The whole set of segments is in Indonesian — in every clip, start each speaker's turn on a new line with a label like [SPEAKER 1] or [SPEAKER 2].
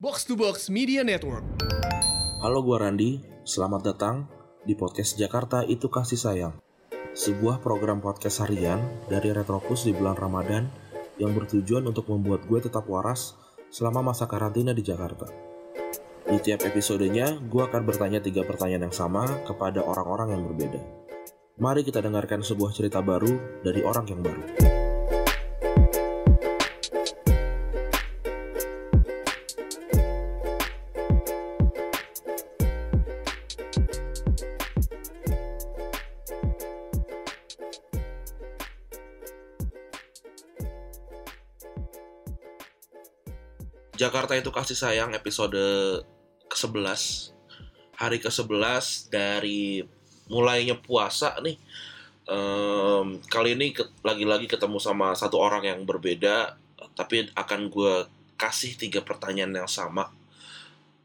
[SPEAKER 1] Box to Box Media Network.
[SPEAKER 2] Halo gua Randi, selamat datang di podcast Jakarta Itu Kasih Sayang. Sebuah program podcast harian dari Retropus di bulan Ramadan yang bertujuan untuk membuat gue tetap waras selama masa karantina di Jakarta. Di tiap episodenya, gue akan bertanya tiga pertanyaan yang sama kepada orang-orang yang berbeda. Mari kita dengarkan sebuah cerita baru dari orang yang baru. Jakarta itu kasih sayang episode ke-11 Hari ke-11 dari mulainya puasa nih. Em, Kali ini ke- lagi-lagi ketemu sama satu orang yang berbeda. Tapi akan gue kasih tiga pertanyaan yang sama.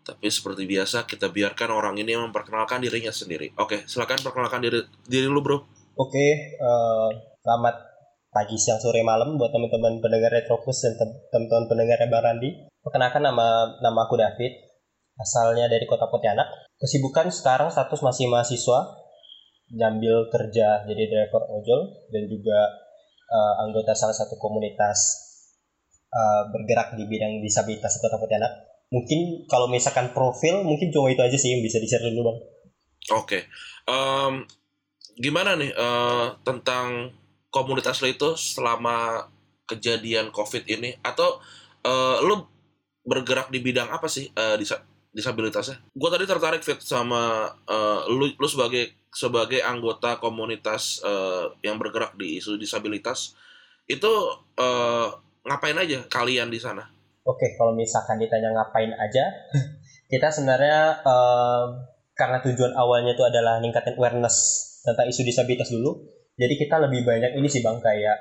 [SPEAKER 2] Tapi seperti biasa kita biarkan orang ini memperkenalkan dirinya sendiri. Oke silakan perkenalkan diri, diri lu bro.
[SPEAKER 3] Oke, eh, selamat pagi, siang, sore, malam buat teman-teman pendengar Retropus dan tem- teman-teman pendengar Bang Randi. Perkenalkan nama nama aku David, asalnya dari Kota Pontianak. Kesibukan sekarang status masih mahasiswa, nyambil kerja jadi driver ojol dan juga eh, anggota salah satu komunitas eh, bergerak di bidang disabilitas di Kota Pontianak. Mungkin kalau misalkan profil, mungkin cuma itu aja sih yang bisa di-share dulu bang.
[SPEAKER 2] Oke, Em, gimana nih eh, tentang komunitas lo itu selama kejadian COVID ini? Atau eh, lo bergerak di bidang apa sih eh, disa- disabilitasnya? Gue tadi tertarik fit sama eh, lu, lu sebagai sebagai anggota komunitas eh, yang bergerak di isu disabilitas itu eh, ngapain aja kalian di sana?
[SPEAKER 3] Oke, kalau misalkan ditanya ngapain aja, kita sebenarnya em, karena tujuan awalnya itu adalah ningkatin awareness tentang isu disabilitas dulu. Jadi kita lebih banyak ini sih bang kayak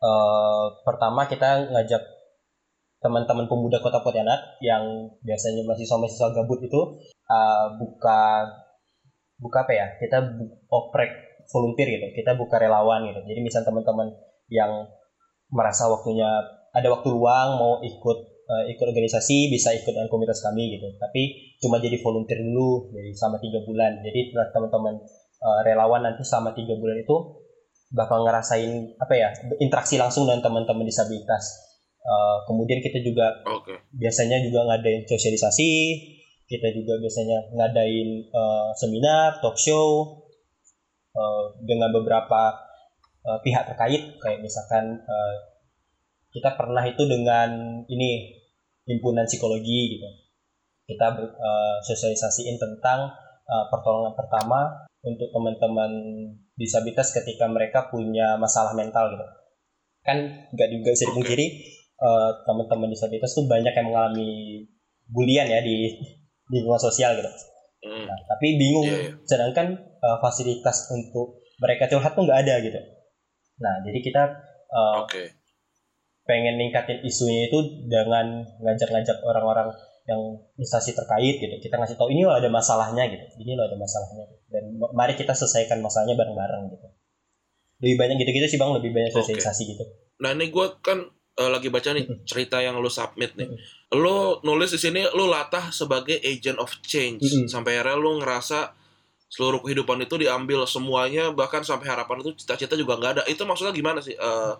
[SPEAKER 3] eh, pertama kita ngajak teman-teman pemuda kota Pontianak yang biasanya mahasiswa-mahasiswa gabut itu eh, buka buka apa ya? Kita oprek volunteer gitu. Kita buka relawan gitu. Jadi misal teman-teman yang merasa waktunya ada waktu luang mau ikut eh, ikut organisasi bisa ikut dengan komunitas kami gitu tapi cuma jadi volunteer dulu jadi selama tiga bulan jadi teman-teman eh, relawan nanti selama tiga bulan itu bakal ngerasain apa ya interaksi langsung dengan teman-teman disabilitas. Eh, kemudian kita juga
[SPEAKER 2] Oke,
[SPEAKER 3] biasanya juga ngadain sosialisasi kita juga biasanya ngadain eh, seminar talk show eh, dengan beberapa eh, pihak terkait. Kayak misalkan eh, kita pernah itu dengan ini himpunan psikologi gitu. Kita ber- eh, sosialisasiin tentang eh, pertolongan pertama untuk teman-teman disabilitas ketika mereka punya masalah mental gitu kan nggak juga bisa dipungkiri eh, teman-teman disabilitas tuh banyak yang mengalami bulian ya di di lingkungan sosial gitu. Nah, tapi bingung
[SPEAKER 2] Iya, iya.
[SPEAKER 3] sedangkan eh, fasilitas untuk mereka curhat tuh nggak ada gitu. Nah, jadi kita eh,
[SPEAKER 2] oke,
[SPEAKER 3] pengen ningkatin isunya itu dengan ngajak-ngajak orang-orang yang instansi terkait gitu. Kita ngasih tahu ini loh ada masalahnya gitu. Ini loh ada masalahnya. Dan ma- mari kita selesaikan masalahnya bareng-bareng gitu. Lebih banyak gitu-gitu sih Bang, lebih banyak sosialisasi gitu.
[SPEAKER 2] Nah ini gue kan eh, lagi baca nih cerita yang lu submit nih. Lu nulis di sini lu latah sebagai agent of change sampai akhirnya lu ngerasa seluruh kehidupan itu diambil semuanya bahkan sampai harapan itu cita-cita juga nggak ada. Itu maksudnya gimana sih? Eh,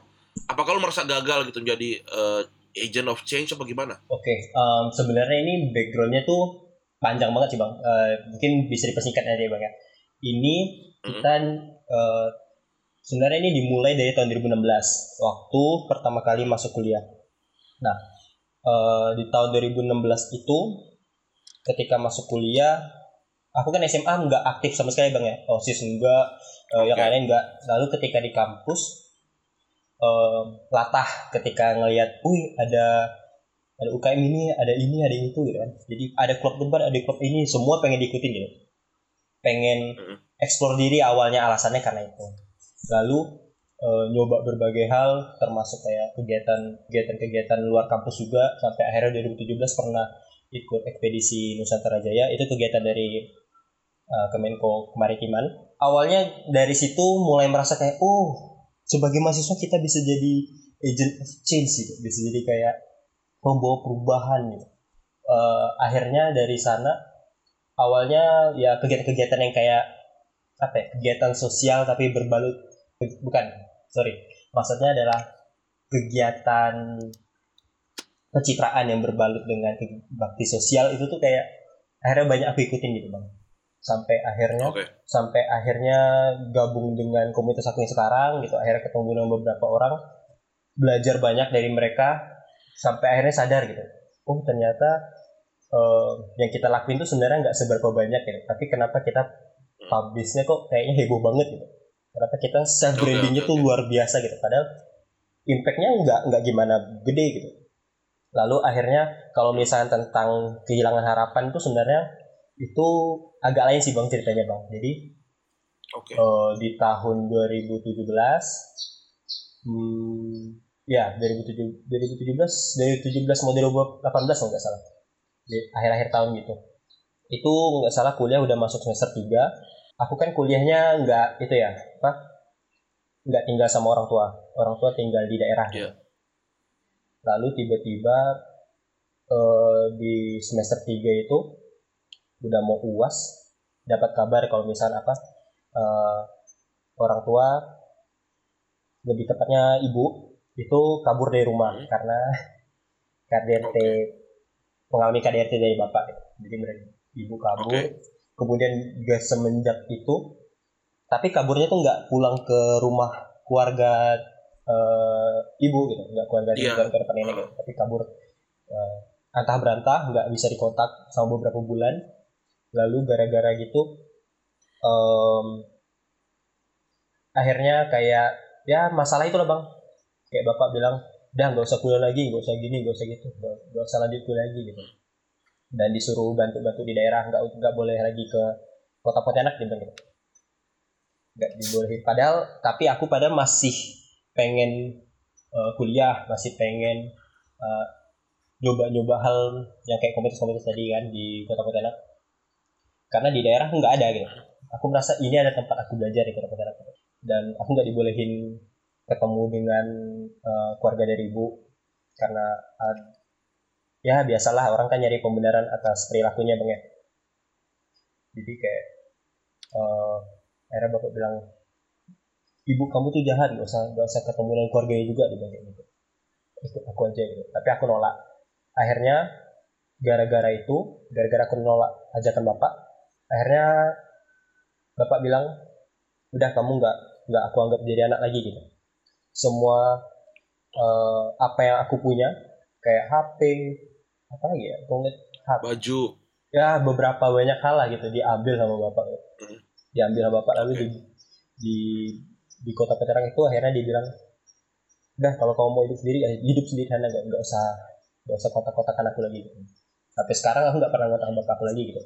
[SPEAKER 2] apakah lu merasa gagal gitu menjadi eh, agent of change apa gimana?
[SPEAKER 3] Oke, em, sebenarnya ini backgroundnya tuh panjang banget sih bang. Eh, mungkin bisa dipersingkat aja ya bang ya. Ini kita eh, sebenarnya ini dimulai dari tahun 2016 waktu pertama kali masuk kuliah. Nah, eh, di tahun 2016 itu ketika masuk kuliah, aku kan SMA nggak aktif sama sekali bang ya. OSIS enggak, eh, yang lain enggak. Lalu ketika di kampus eh, latah ketika ngelihat, wih ada ada UKM ini, ada ini, ada itu gitu kan. Jadi ada klub debat, ada klub ini, semua pengen diikutin gitu. Pengen eksplor diri awalnya alasannya karena itu. Lalu eh, nyoba berbagai hal termasuk kayak kegiatan kegiatan-kegiatan luar kampus juga sampai akhirnya 2017 pernah ikut ekspedisi Nusantara Jaya itu kegiatan dari eh, Kemenko Kemaritiman. Awalnya dari situ mulai merasa kayak oh sebagai mahasiswa kita bisa jadi agent of change gitu. Bisa jadi kayak membawa perubahan gitu. Eh, akhirnya dari sana awalnya ya kegiatan-kegiatan yang kayak apa ya, kegiatan sosial tapi berbalut bukan sorry. Maksudnya adalah kegiatan pencitraan yang berbalut dengan bakti sosial itu tuh kayak akhirnya banyak aku ikutin gitu bang sampai akhirnya
[SPEAKER 2] Oke.
[SPEAKER 3] sampai akhirnya gabung dengan komunitas aku yang sekarang gitu. Akhirnya ketemu dengan beberapa orang belajar banyak dari mereka sampai akhirnya sadar gitu. Oh ternyata eh, yang kita lakuin tuh sebenarnya nggak seberapa banyak gitu. Tapi kenapa kita publishnya kok kayaknya heboh banget gitu? Kenapa kita self brandingnya tuh luar biasa gitu? Padahal impactnya nggak nggak gimana gede gitu. Lalu akhirnya kalau misalnya tentang kehilangan harapan itu sebenarnya itu agak lain sih bang ceritanya bang. Jadi
[SPEAKER 2] Oke.
[SPEAKER 3] eh, di tahun 2017 hmm, ya 2017 2017 2017 mau 2018 kalau nggak salah. Di akhir-akhir tahun gitu. Itu nggak salah kuliah udah masuk semester 3 aku kan kuliahnya nggak itu ya apa nggak tinggal sama orang tua. Orang tua tinggal di daerah.
[SPEAKER 2] Iya.
[SPEAKER 3] lalu tiba-tiba eh, di semester 3 itu udah mau uas dapat kabar kalau misalnya apa eh, orang tua lebih tepatnya ibu itu kabur dari rumah
[SPEAKER 2] Hmm.
[SPEAKER 3] karena KDRT
[SPEAKER 2] Oke.
[SPEAKER 3] mengalami KDRT dari bapak gitu. jadi mereka ibu kabur
[SPEAKER 2] Oke.
[SPEAKER 3] kemudian juga semenjak itu tapi kaburnya tuh nggak pulang ke rumah keluarga eh, ibu gitu nggak keluarga
[SPEAKER 2] Iya.
[SPEAKER 3] keluarga nenek gitu. tapi kabur eh, antah berantah nggak bisa dikontak sama beberapa bulan lalu gara-gara gitu em, akhirnya kayak ya masalah itu lah bang. Kayak bapak bilang udah nggak usah kuliah lagi nggak usah gini nggak usah gitu. Nggak usah lanjut kuliah lagi gitu. Dan disuruh bantu-bantu di daerah nggak nggak boleh lagi ke kota Pontianak gitu. Nggak dibolehin. Padahal tapi aku pada masih pengen eh, kuliah masih pengen eh, nyoba-nyoba hal yang kayak komunitas-komunitas tadi kan di kota Pontianak karena di daerah nggak ada gitu. Aku merasa ini ada tempat aku belajar di kota Pontianak dan aku nggak dibolehin ketemu dengan eh, keluarga dari ibu. Karena eh, ya biasalah orang kan nyari pembenaran atas perilakunya bang ya. Jadi kayak eh akhirnya bapak bilang ibu kamu tuh jahat gak usah gak usah ketemu dengan keluarganya juga kayak gitu. Ikut aku aja gitu. Tapi aku nolak. Akhirnya gara-gara itu gara-gara aku nolak ajakan bapak akhirnya bapak bilang udah kamu nggak nggak aku anggap jadi anak lagi gitu semua eh, apa yang aku punya kayak HP apa lagi ya aku inget HP
[SPEAKER 2] Baju.
[SPEAKER 3] ya beberapa banyak hal lah gitu diambil sama bapak
[SPEAKER 2] Hmm.
[SPEAKER 3] diambil sama bapak lalu
[SPEAKER 2] Oke.
[SPEAKER 3] di, di di kota Peterang itu akhirnya dibilang udah kalau kamu mau hidup sendiri ya hidup sendiri sana nggak nggak usah nggak usah kotak-kotakan aku lagi gitu. sampai sekarang aku nggak pernah ngotak bapak aku lagi gitu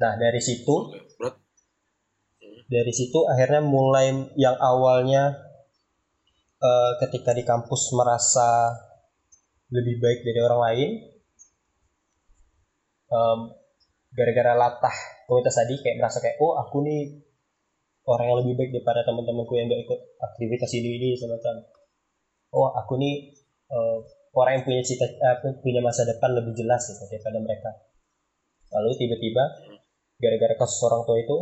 [SPEAKER 3] nah dari situ.
[SPEAKER 2] Berat.
[SPEAKER 3] dari situ akhirnya mulai yang awalnya eh, ketika di kampus merasa lebih baik dari orang lain em, gara-gara latah komunitas tadi kayak merasa kayak oh aku nih orang yang lebih baik daripada teman-temanku yang gak ikut aktivitas ini ini semacam oh aku nih eh, orang yang punya cita eh, punya masa depan lebih jelas gitu daripada mereka lalu tiba-tiba gara-gara kasus orang tua itu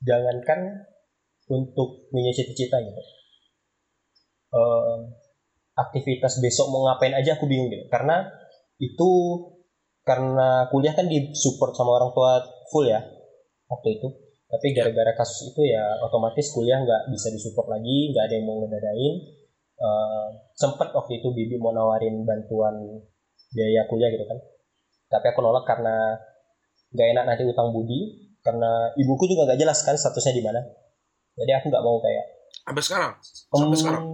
[SPEAKER 3] jangankan untuk punya cita-cita gitu. Eh, aktivitas besok mau ngapain aja aku bingung gitu. Karena itu karena kuliah kan disupport sama orang tua full ya waktu itu. Tapi gara-gara kasus itu ya otomatis kuliah nggak bisa disupport lagi nggak ada yang mau ngedadain. Eh, sempet waktu itu bibi mau nawarin bantuan biaya kuliah gitu kan. Tapi aku nolak karena nggak enak nanti utang budi karena ibuku juga nggak jelas kan statusnya di mana jadi aku nggak mau kayak
[SPEAKER 2] Sampai sekarang. Sampai
[SPEAKER 3] Em,
[SPEAKER 2] sekarang.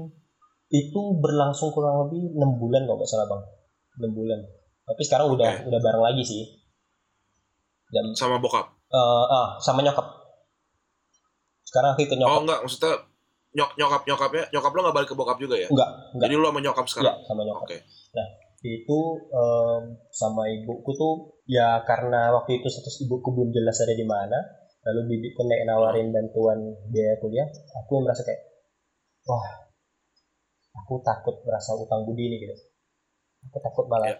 [SPEAKER 3] itu berlangsung kurang lebih enam bulan kalau nggak salah bang enam bulan tapi sekarang udah udah bareng lagi sih dan
[SPEAKER 2] Sama bokap.
[SPEAKER 3] eh, ah sama nyokap sekarang aku ikut
[SPEAKER 2] Oh
[SPEAKER 3] nyokap
[SPEAKER 2] enggak, maksudnya nyok nyokap nyokapnya nyokap lo nggak balik ke bokap juga ya?
[SPEAKER 3] enggak enggak
[SPEAKER 2] Jadi lo sama nyokap
[SPEAKER 3] ya
[SPEAKER 2] sekarang.
[SPEAKER 3] sama nyokap
[SPEAKER 2] Oke.
[SPEAKER 3] itu em, sama ibuku tuh ya karena waktu itu status ibuku belum jelas ada di mana. Lalu bibiku naik nawarin bantuan biaya kuliah. Aku yang merasa kayak wah aku takut merasa utang budi ini gitu. Aku takut malah
[SPEAKER 2] Ya.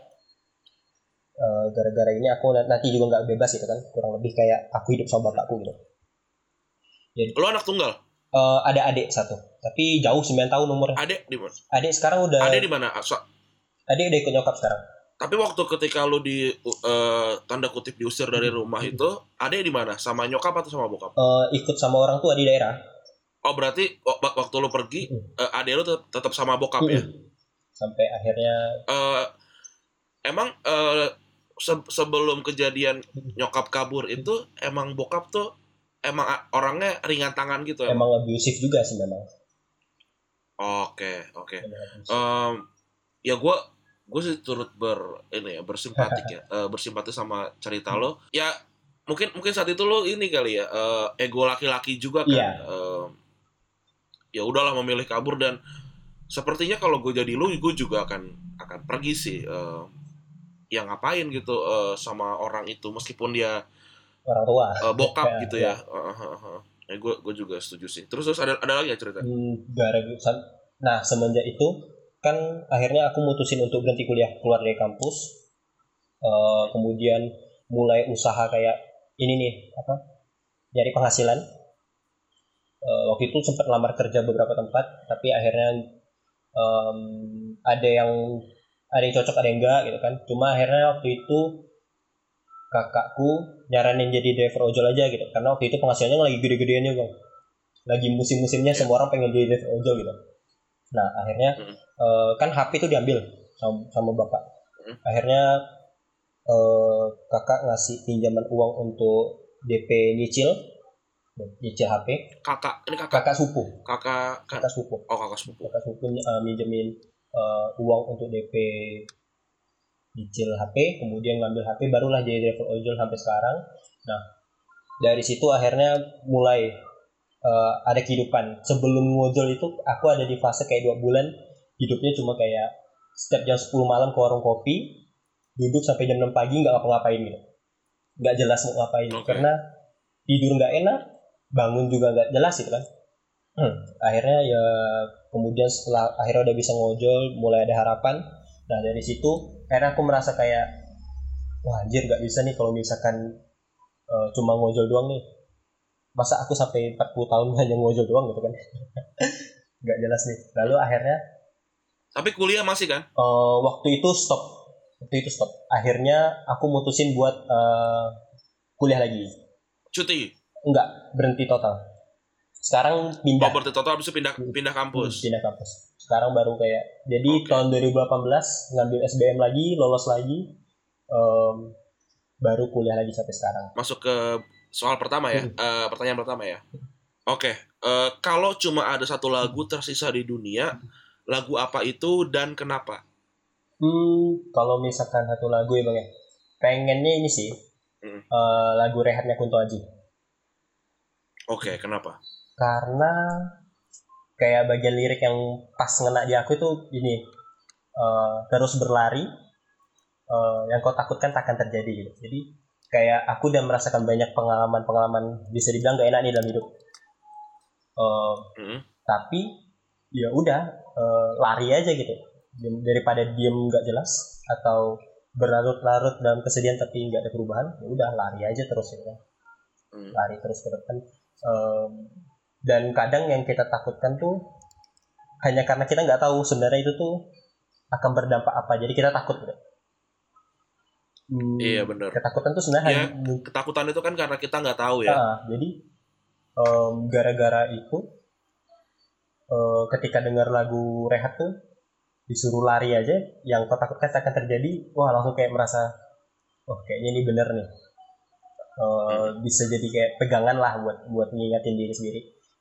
[SPEAKER 3] Eh, gara-gara ini aku na- nanti juga nggak bebas gitu kan. Kurang lebih kayak aku hidup sama bapakku gitu.
[SPEAKER 2] Lu anak tunggal?
[SPEAKER 3] Eh, ada adik satu. Tapi jauh 9 tahun umurnya.
[SPEAKER 2] Adek di mana?
[SPEAKER 3] adik sekarang udah
[SPEAKER 2] Adek di mana?
[SPEAKER 3] Adik udah ikut nyokap sekarang
[SPEAKER 2] tapi waktu ketika lu di eh, tanda kutip diusir dari rumah itu, adek di mana? Sama nyokap atau sama bokap?
[SPEAKER 3] Eh, ikut sama orang tua di daerah
[SPEAKER 2] Oh berarti wak- wak- waktu lu pergi, eh, adek lu tet- tetap sama bokap ya?
[SPEAKER 3] sampai akhirnya
[SPEAKER 2] Eh, emang eh, se- sebelum kejadian nyokap kabur itu emang bokap tuh emang orangnya ringan tangan gitu ya?
[SPEAKER 3] emang abusive juga sih memang
[SPEAKER 2] Oke oke.
[SPEAKER 3] Emang abusive.
[SPEAKER 2] Em, ya gue gue sih turut ber ini ya bersimpatik ya. Eh, bersimpati sama cerita lo. Ya mungkin mungkin saat itu lo ini kali ya eh, ego laki-laki juga kan.
[SPEAKER 3] Iya.
[SPEAKER 2] Em, ya udahlah memilih kabur dan sepertinya kalau gue jadi lo gue juga akan akan pergi sih Em, ya ngapain gitu eh, sama orang itu meskipun dia
[SPEAKER 3] orang tua.
[SPEAKER 2] eh, bokap
[SPEAKER 3] Ya,
[SPEAKER 2] gitu ya. Eh, eh, eh, eh. ya gue gue juga setuju sih. Terus terus ada ada lagi ya cerita?
[SPEAKER 3] Hmm, gara-gara nah semenjak itu kan akhirnya aku mutusin untuk berhenti kuliah keluar dari kampus. Eh, kemudian mulai usaha kayak ini nih apa nyari penghasilan. Eh, waktu itu sempat lamar kerja beberapa tempat tapi akhirnya em, ada yang ada yang cocok ada yang enggak gitu kan. Cuma akhirnya waktu itu kakakku nyaranin jadi driver ojol aja gitu. Karena waktu itu penghasilannya lagi gede-gedeannya bang. Lagi musim-musimnya semua orang pengen jadi driver ojol gitu. Nah akhirnya Eh, kan HP itu diambil sama, sama bapak.
[SPEAKER 2] Hmm.
[SPEAKER 3] akhirnya eh, kakak ngasih pinjaman uang untuk DP nyicil. Nyicil HP
[SPEAKER 2] kakak ini kakak.
[SPEAKER 3] Kakak sepupu.
[SPEAKER 2] Kakak
[SPEAKER 3] kakak sepupu.
[SPEAKER 2] Oh kakak sepupu.
[SPEAKER 3] Kakak sepupu eh, minjemin eh, uang untuk DP nyicil HP kemudian ngambil HP barulah jadi driver ojol sampai sekarang. Nah dari situ akhirnya mulai eh, ada kehidupan. Sebelum ngojol itu aku ada di fase kayak dua bulan hidupnya cuma kayak setiap jam 10 malam ke warung kopi duduk sampai jam 6 pagi nggak ngapa-ngapain gitu. Nggak jelas mau ngapain.
[SPEAKER 2] Oke.
[SPEAKER 3] karena tidur nggak enak bangun juga nggak jelas gitu kan. Hmm, akhirnya ya kemudian setelah akhirnya udah bisa ngojol mulai ada harapan. Nah dari situ akhirnya aku merasa kayak wah anjir nggak bisa nih kalau misalkan eh, cuma ngojol doang nih. Masa aku sampai 40 tahun hanya ngojol doang gitu kan? Nggak jelas nih. Lalu akhirnya
[SPEAKER 2] Tapi kuliah masih kan?
[SPEAKER 3] eh, waktu itu stop waktu itu stop akhirnya aku mutusin buat eh, kuliah lagi
[SPEAKER 2] Cuti.
[SPEAKER 3] enggak berhenti total sekarang
[SPEAKER 2] Oh,
[SPEAKER 3] pindah
[SPEAKER 2] berarti total habis itu pindah pindah kampus.
[SPEAKER 3] pindah kampus sekarang baru kayak jadi
[SPEAKER 2] Oke.
[SPEAKER 3] tahun 2018 ngambil SBM lagi lolos lagi em, baru kuliah lagi sampai sekarang
[SPEAKER 2] Masuk ke soal pertama ya.
[SPEAKER 3] Hmm.
[SPEAKER 2] Eh, pertanyaan pertama ya. Oke, eh, kalau cuma ada satu lagu tersisa di dunia, lagu apa itu dan kenapa?
[SPEAKER 3] hmm kalau misalkan satu lagu ya bang ya pengennya ini sih
[SPEAKER 2] Hmm.
[SPEAKER 3] eh, lagu rehatnya Kunto Aji
[SPEAKER 2] Oke, kenapa?
[SPEAKER 3] karena kayak bagian lirik yang pas ngena di aku itu ini eh, terus berlari eh, yang kau takutkan takkan terjadi gitu jadi kayak aku udah merasakan banyak pengalaman-pengalaman bisa dibilang gak enak nih dalam hidup Eh,
[SPEAKER 2] Hmm.
[SPEAKER 3] tapi ya udah eh, lari aja gitu daripada diem nggak jelas atau berlarut-larut dalam kesedihan tapi nggak ada perubahan ya udah lari aja terus ya
[SPEAKER 2] Hmm.
[SPEAKER 3] lari terus ke depan Em, dan kadang yang kita takutkan tuh hanya karena kita nggak tahu sebenarnya itu tuh akan berdampak apa jadi kita takut gitu. Hmm,
[SPEAKER 2] Iya, benar.
[SPEAKER 3] ketakutan tuh sebenarnya hanya-
[SPEAKER 2] Ketakutan itu kan karena kita nggak tahu ya.
[SPEAKER 3] Ah, jadi em, gara-gara itu eh, ketika dengar lagu rehat tuh disuruh lari aja yang kau takutkan akan terjadi wah langsung kayak merasa oh kayaknya ini bener nih. Eh, bisa jadi kayak pegangan lah buat buat ngingetin diri sendiri.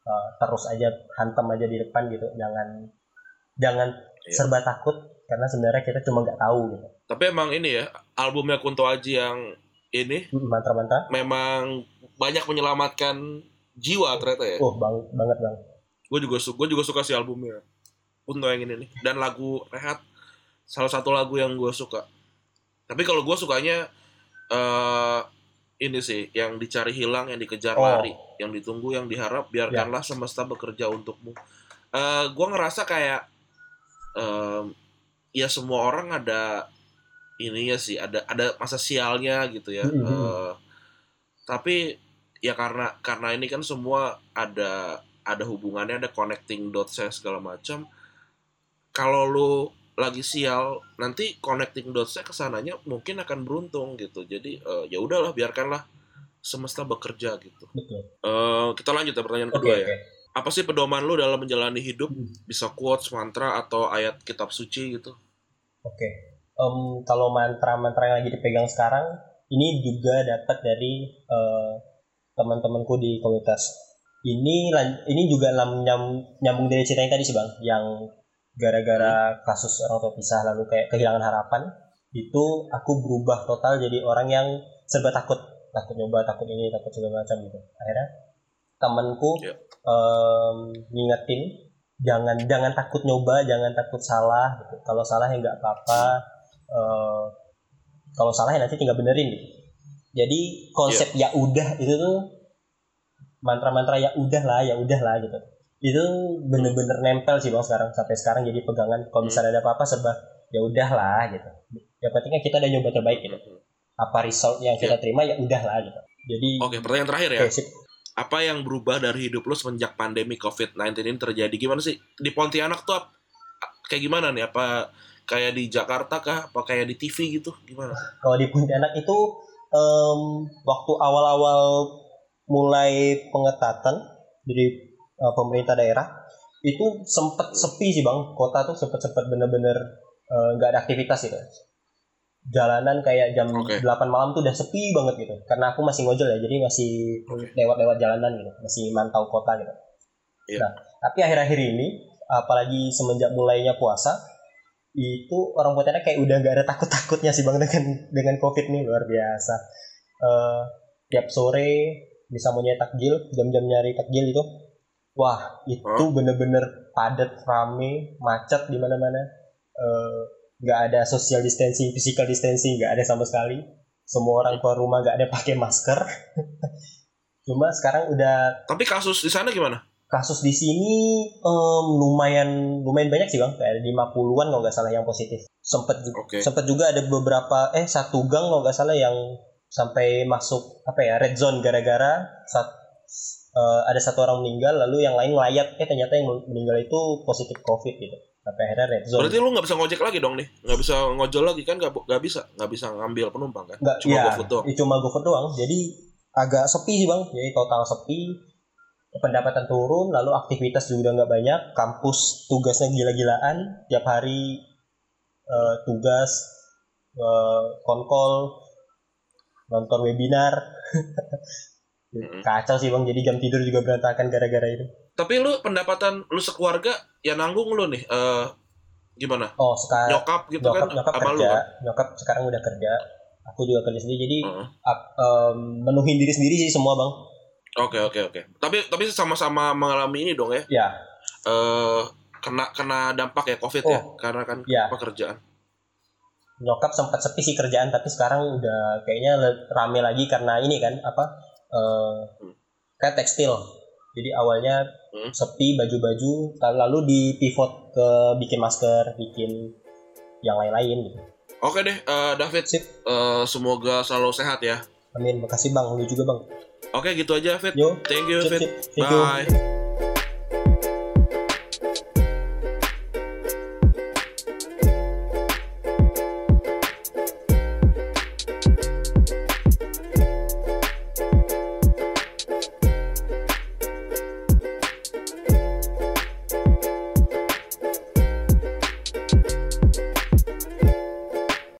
[SPEAKER 3] Eh, terus aja hantam aja di depan gitu jangan jangan
[SPEAKER 2] Iya.
[SPEAKER 3] serba takut karena sebenarnya kita cuma nggak tahu gitu.
[SPEAKER 2] Tapi emang ini ya, albumnya Kunto Aji yang ini
[SPEAKER 3] mantra-mantra.
[SPEAKER 2] memang banyak menyelamatkan jiwa ternyata ya.
[SPEAKER 3] oh bang banget bang
[SPEAKER 2] gue juga suka gue juga suka sih albumnya Kunto yang ini nih dan lagu rehat salah satu lagu yang gue suka tapi kalau gue sukanya eh ini sih yang dicari hilang yang dikejar
[SPEAKER 3] Oh.
[SPEAKER 2] lari yang ditunggu yang diharap biarkanlah semesta bekerja untukmu eh gue ngerasa kayak em, ya semua orang ada ininya sih ada ada masa sialnya gitu ya.
[SPEAKER 3] Mhm.
[SPEAKER 2] Eh, tapi ya karena karena ini kan semua ada ada hubungannya ada connecting dots segala macam. Kalau lu lagi sial nanti connecting dots-nya ke sananya mungkin akan beruntung gitu. Jadi eh, ya udahlah biarkanlah semesta bekerja gitu.
[SPEAKER 3] betul
[SPEAKER 2] Eh, kita lanjut ya pertanyaan
[SPEAKER 3] oke
[SPEAKER 2] kedua
[SPEAKER 3] oke
[SPEAKER 2] ya. Apa sih pedoman lu dalam menjalani hidup?
[SPEAKER 3] Hmm.
[SPEAKER 2] Bisa quotes, mantra atau ayat kitab suci gitu?
[SPEAKER 3] Oke. Em, kalau mantra-mantra yang lagi dipegang sekarang, ini juga dapat dari eh, teman-temanku di komunitas. Ini ini juga lam- nyam- nyambung dari cerita yang tadi sih bang, yang gara-gara kasus orang tua pisah lalu kayak kehilangan harapan, itu aku berubah total jadi orang yang serba takut, takut nyoba, takut ini, takut segala macam gitu. Akhirnya temanku
[SPEAKER 2] Iya.
[SPEAKER 3] em, ngingetin jangan jangan takut nyoba jangan takut salah gitu. kalau salah ya nggak apa-apa Eh, kalau salah ya nanti tinggal benerin gitu jadi konsep ya udah itu tuh mantra-mantra ya udah lah ya udah lah gitu itu bener-bener nempel sih bang sekarang sampai sekarang jadi pegangan kalau misalnya ada apa-apa serba ya udah lah gitu yang pentingnya kita udah nyoba terbaik gitu apa result yang kita terima ya udah lah gitu jadi
[SPEAKER 2] Oke, pertanyaan terakhir ya.
[SPEAKER 3] sip.
[SPEAKER 2] Apa yang berubah dari hidup lu semenjak pandemi COVID-19 ini terjadi? Gimana sih? Di Pontianak tuh kayak gimana nih? Apa kayak di Jakarta kah? Apa kayak di TV gitu? Gimana?
[SPEAKER 3] Kalau di Pontianak itu em, waktu awal-awal mulai pengetatan dari eh, pemerintah daerah itu sempet sepi sih bang. Kota tuh sempet sempet bener-bener eh, nggak ada aktivitas gitu jalanan kayak jam
[SPEAKER 2] Oke.
[SPEAKER 3] 8 malam tuh udah sepi banget gitu. Karena aku masih ngojol ya jadi masih lewat-lewat jalanan gitu. Masih mantau kota gitu.
[SPEAKER 2] Iya.
[SPEAKER 3] nah tapi akhir-akhir ini apalagi semenjak mulainya puasa itu orang Pontianak kayak udah gak ada takut-takutnya sih bang dengan dengan covid nih luar biasa. Eh, tiap sore bisa mau nyari takjil jam-jam nyari takjil itu. Wah itu bener-bener padat rame macet di mana-mana. Eh, nggak ada social distancing physical distancing nggak ada sama sekali. Semua orang keluar rumah nggak ada pakai masker. Cuma sekarang udah
[SPEAKER 2] Tapi kasus di sana gimana?
[SPEAKER 3] kasus di sini em, lumayan lumayan banyak sih bang. Kayak ada 50-an kalau nggak salah yang positif. Sempet
[SPEAKER 2] Oke.
[SPEAKER 3] sempet juga ada beberapa eh satu gang kalau nggak salah yang sampai masuk apa ya red zone gara-gara saat eh, ada satu orang meninggal lalu yang lain ngelayat. Eh ternyata yang meninggal itu positif covid gitu. Sampai akhirnya red zone.
[SPEAKER 2] Berarti lu nggak bisa ngojek lagi dong nih? Nggak bisa ngojol lagi kan? Nggak nggak bisa, nggak bisa ngambil penumpang kan?
[SPEAKER 3] nggak
[SPEAKER 2] Cuma
[SPEAKER 3] ya,
[SPEAKER 2] GoFood doang.
[SPEAKER 3] ya, cuma GoFood doang. Jadi agak sepi sih bang. Jadi total sepi. Pendapatan turun lalu aktivitas juga nggak banyak. Kampus tugasnya gila-gilaan. Tiap hari eh, tugas eh, konkol nonton webinar
[SPEAKER 2] Mm-mm.
[SPEAKER 3] kacau sih bang jadi jam tidur juga berantakan gara-gara itu
[SPEAKER 2] Tapi lu pendapatan lu sekeluarga ya nanggung lu nih. Eh gimana?
[SPEAKER 3] oh sekarang
[SPEAKER 2] Nyokap gitu
[SPEAKER 3] nyokap
[SPEAKER 2] kan?
[SPEAKER 3] nyokap
[SPEAKER 2] Sama lu
[SPEAKER 3] kerja
[SPEAKER 2] kan?
[SPEAKER 3] nyokap sekarang udah kerja aku juga kerja sendiri jadi
[SPEAKER 2] Heeh.
[SPEAKER 3] ak- em, menuhin diri sendiri sih semua bang
[SPEAKER 2] Oke oke oke. Tapi tapi sama-sama mengalami ini dong ya.
[SPEAKER 3] ya
[SPEAKER 2] Eh kena kena dampak ya covid ya
[SPEAKER 3] Oh.
[SPEAKER 2] karena kan
[SPEAKER 3] Iya.
[SPEAKER 2] pekerjaan.
[SPEAKER 3] Nyokap sempat sepi sih kerjaan tapi sekarang udah kayaknya rame lagi karena ini kan apa eh
[SPEAKER 2] Hmm.
[SPEAKER 3] kayak tekstil jadi awalnya
[SPEAKER 2] Hmm.
[SPEAKER 3] sepi baju-baju lalu di pivot ke bikin masker bikin yang lain-lain gitu
[SPEAKER 2] Oke deh, eh, David.
[SPEAKER 3] Sip.
[SPEAKER 2] Eh, semoga selalu sehat ya.
[SPEAKER 3] amin makasih bang lu juga bang
[SPEAKER 2] Oke gitu aja, David.
[SPEAKER 3] yo
[SPEAKER 2] Thank you,
[SPEAKER 3] sip. Thank you.
[SPEAKER 2] Bye.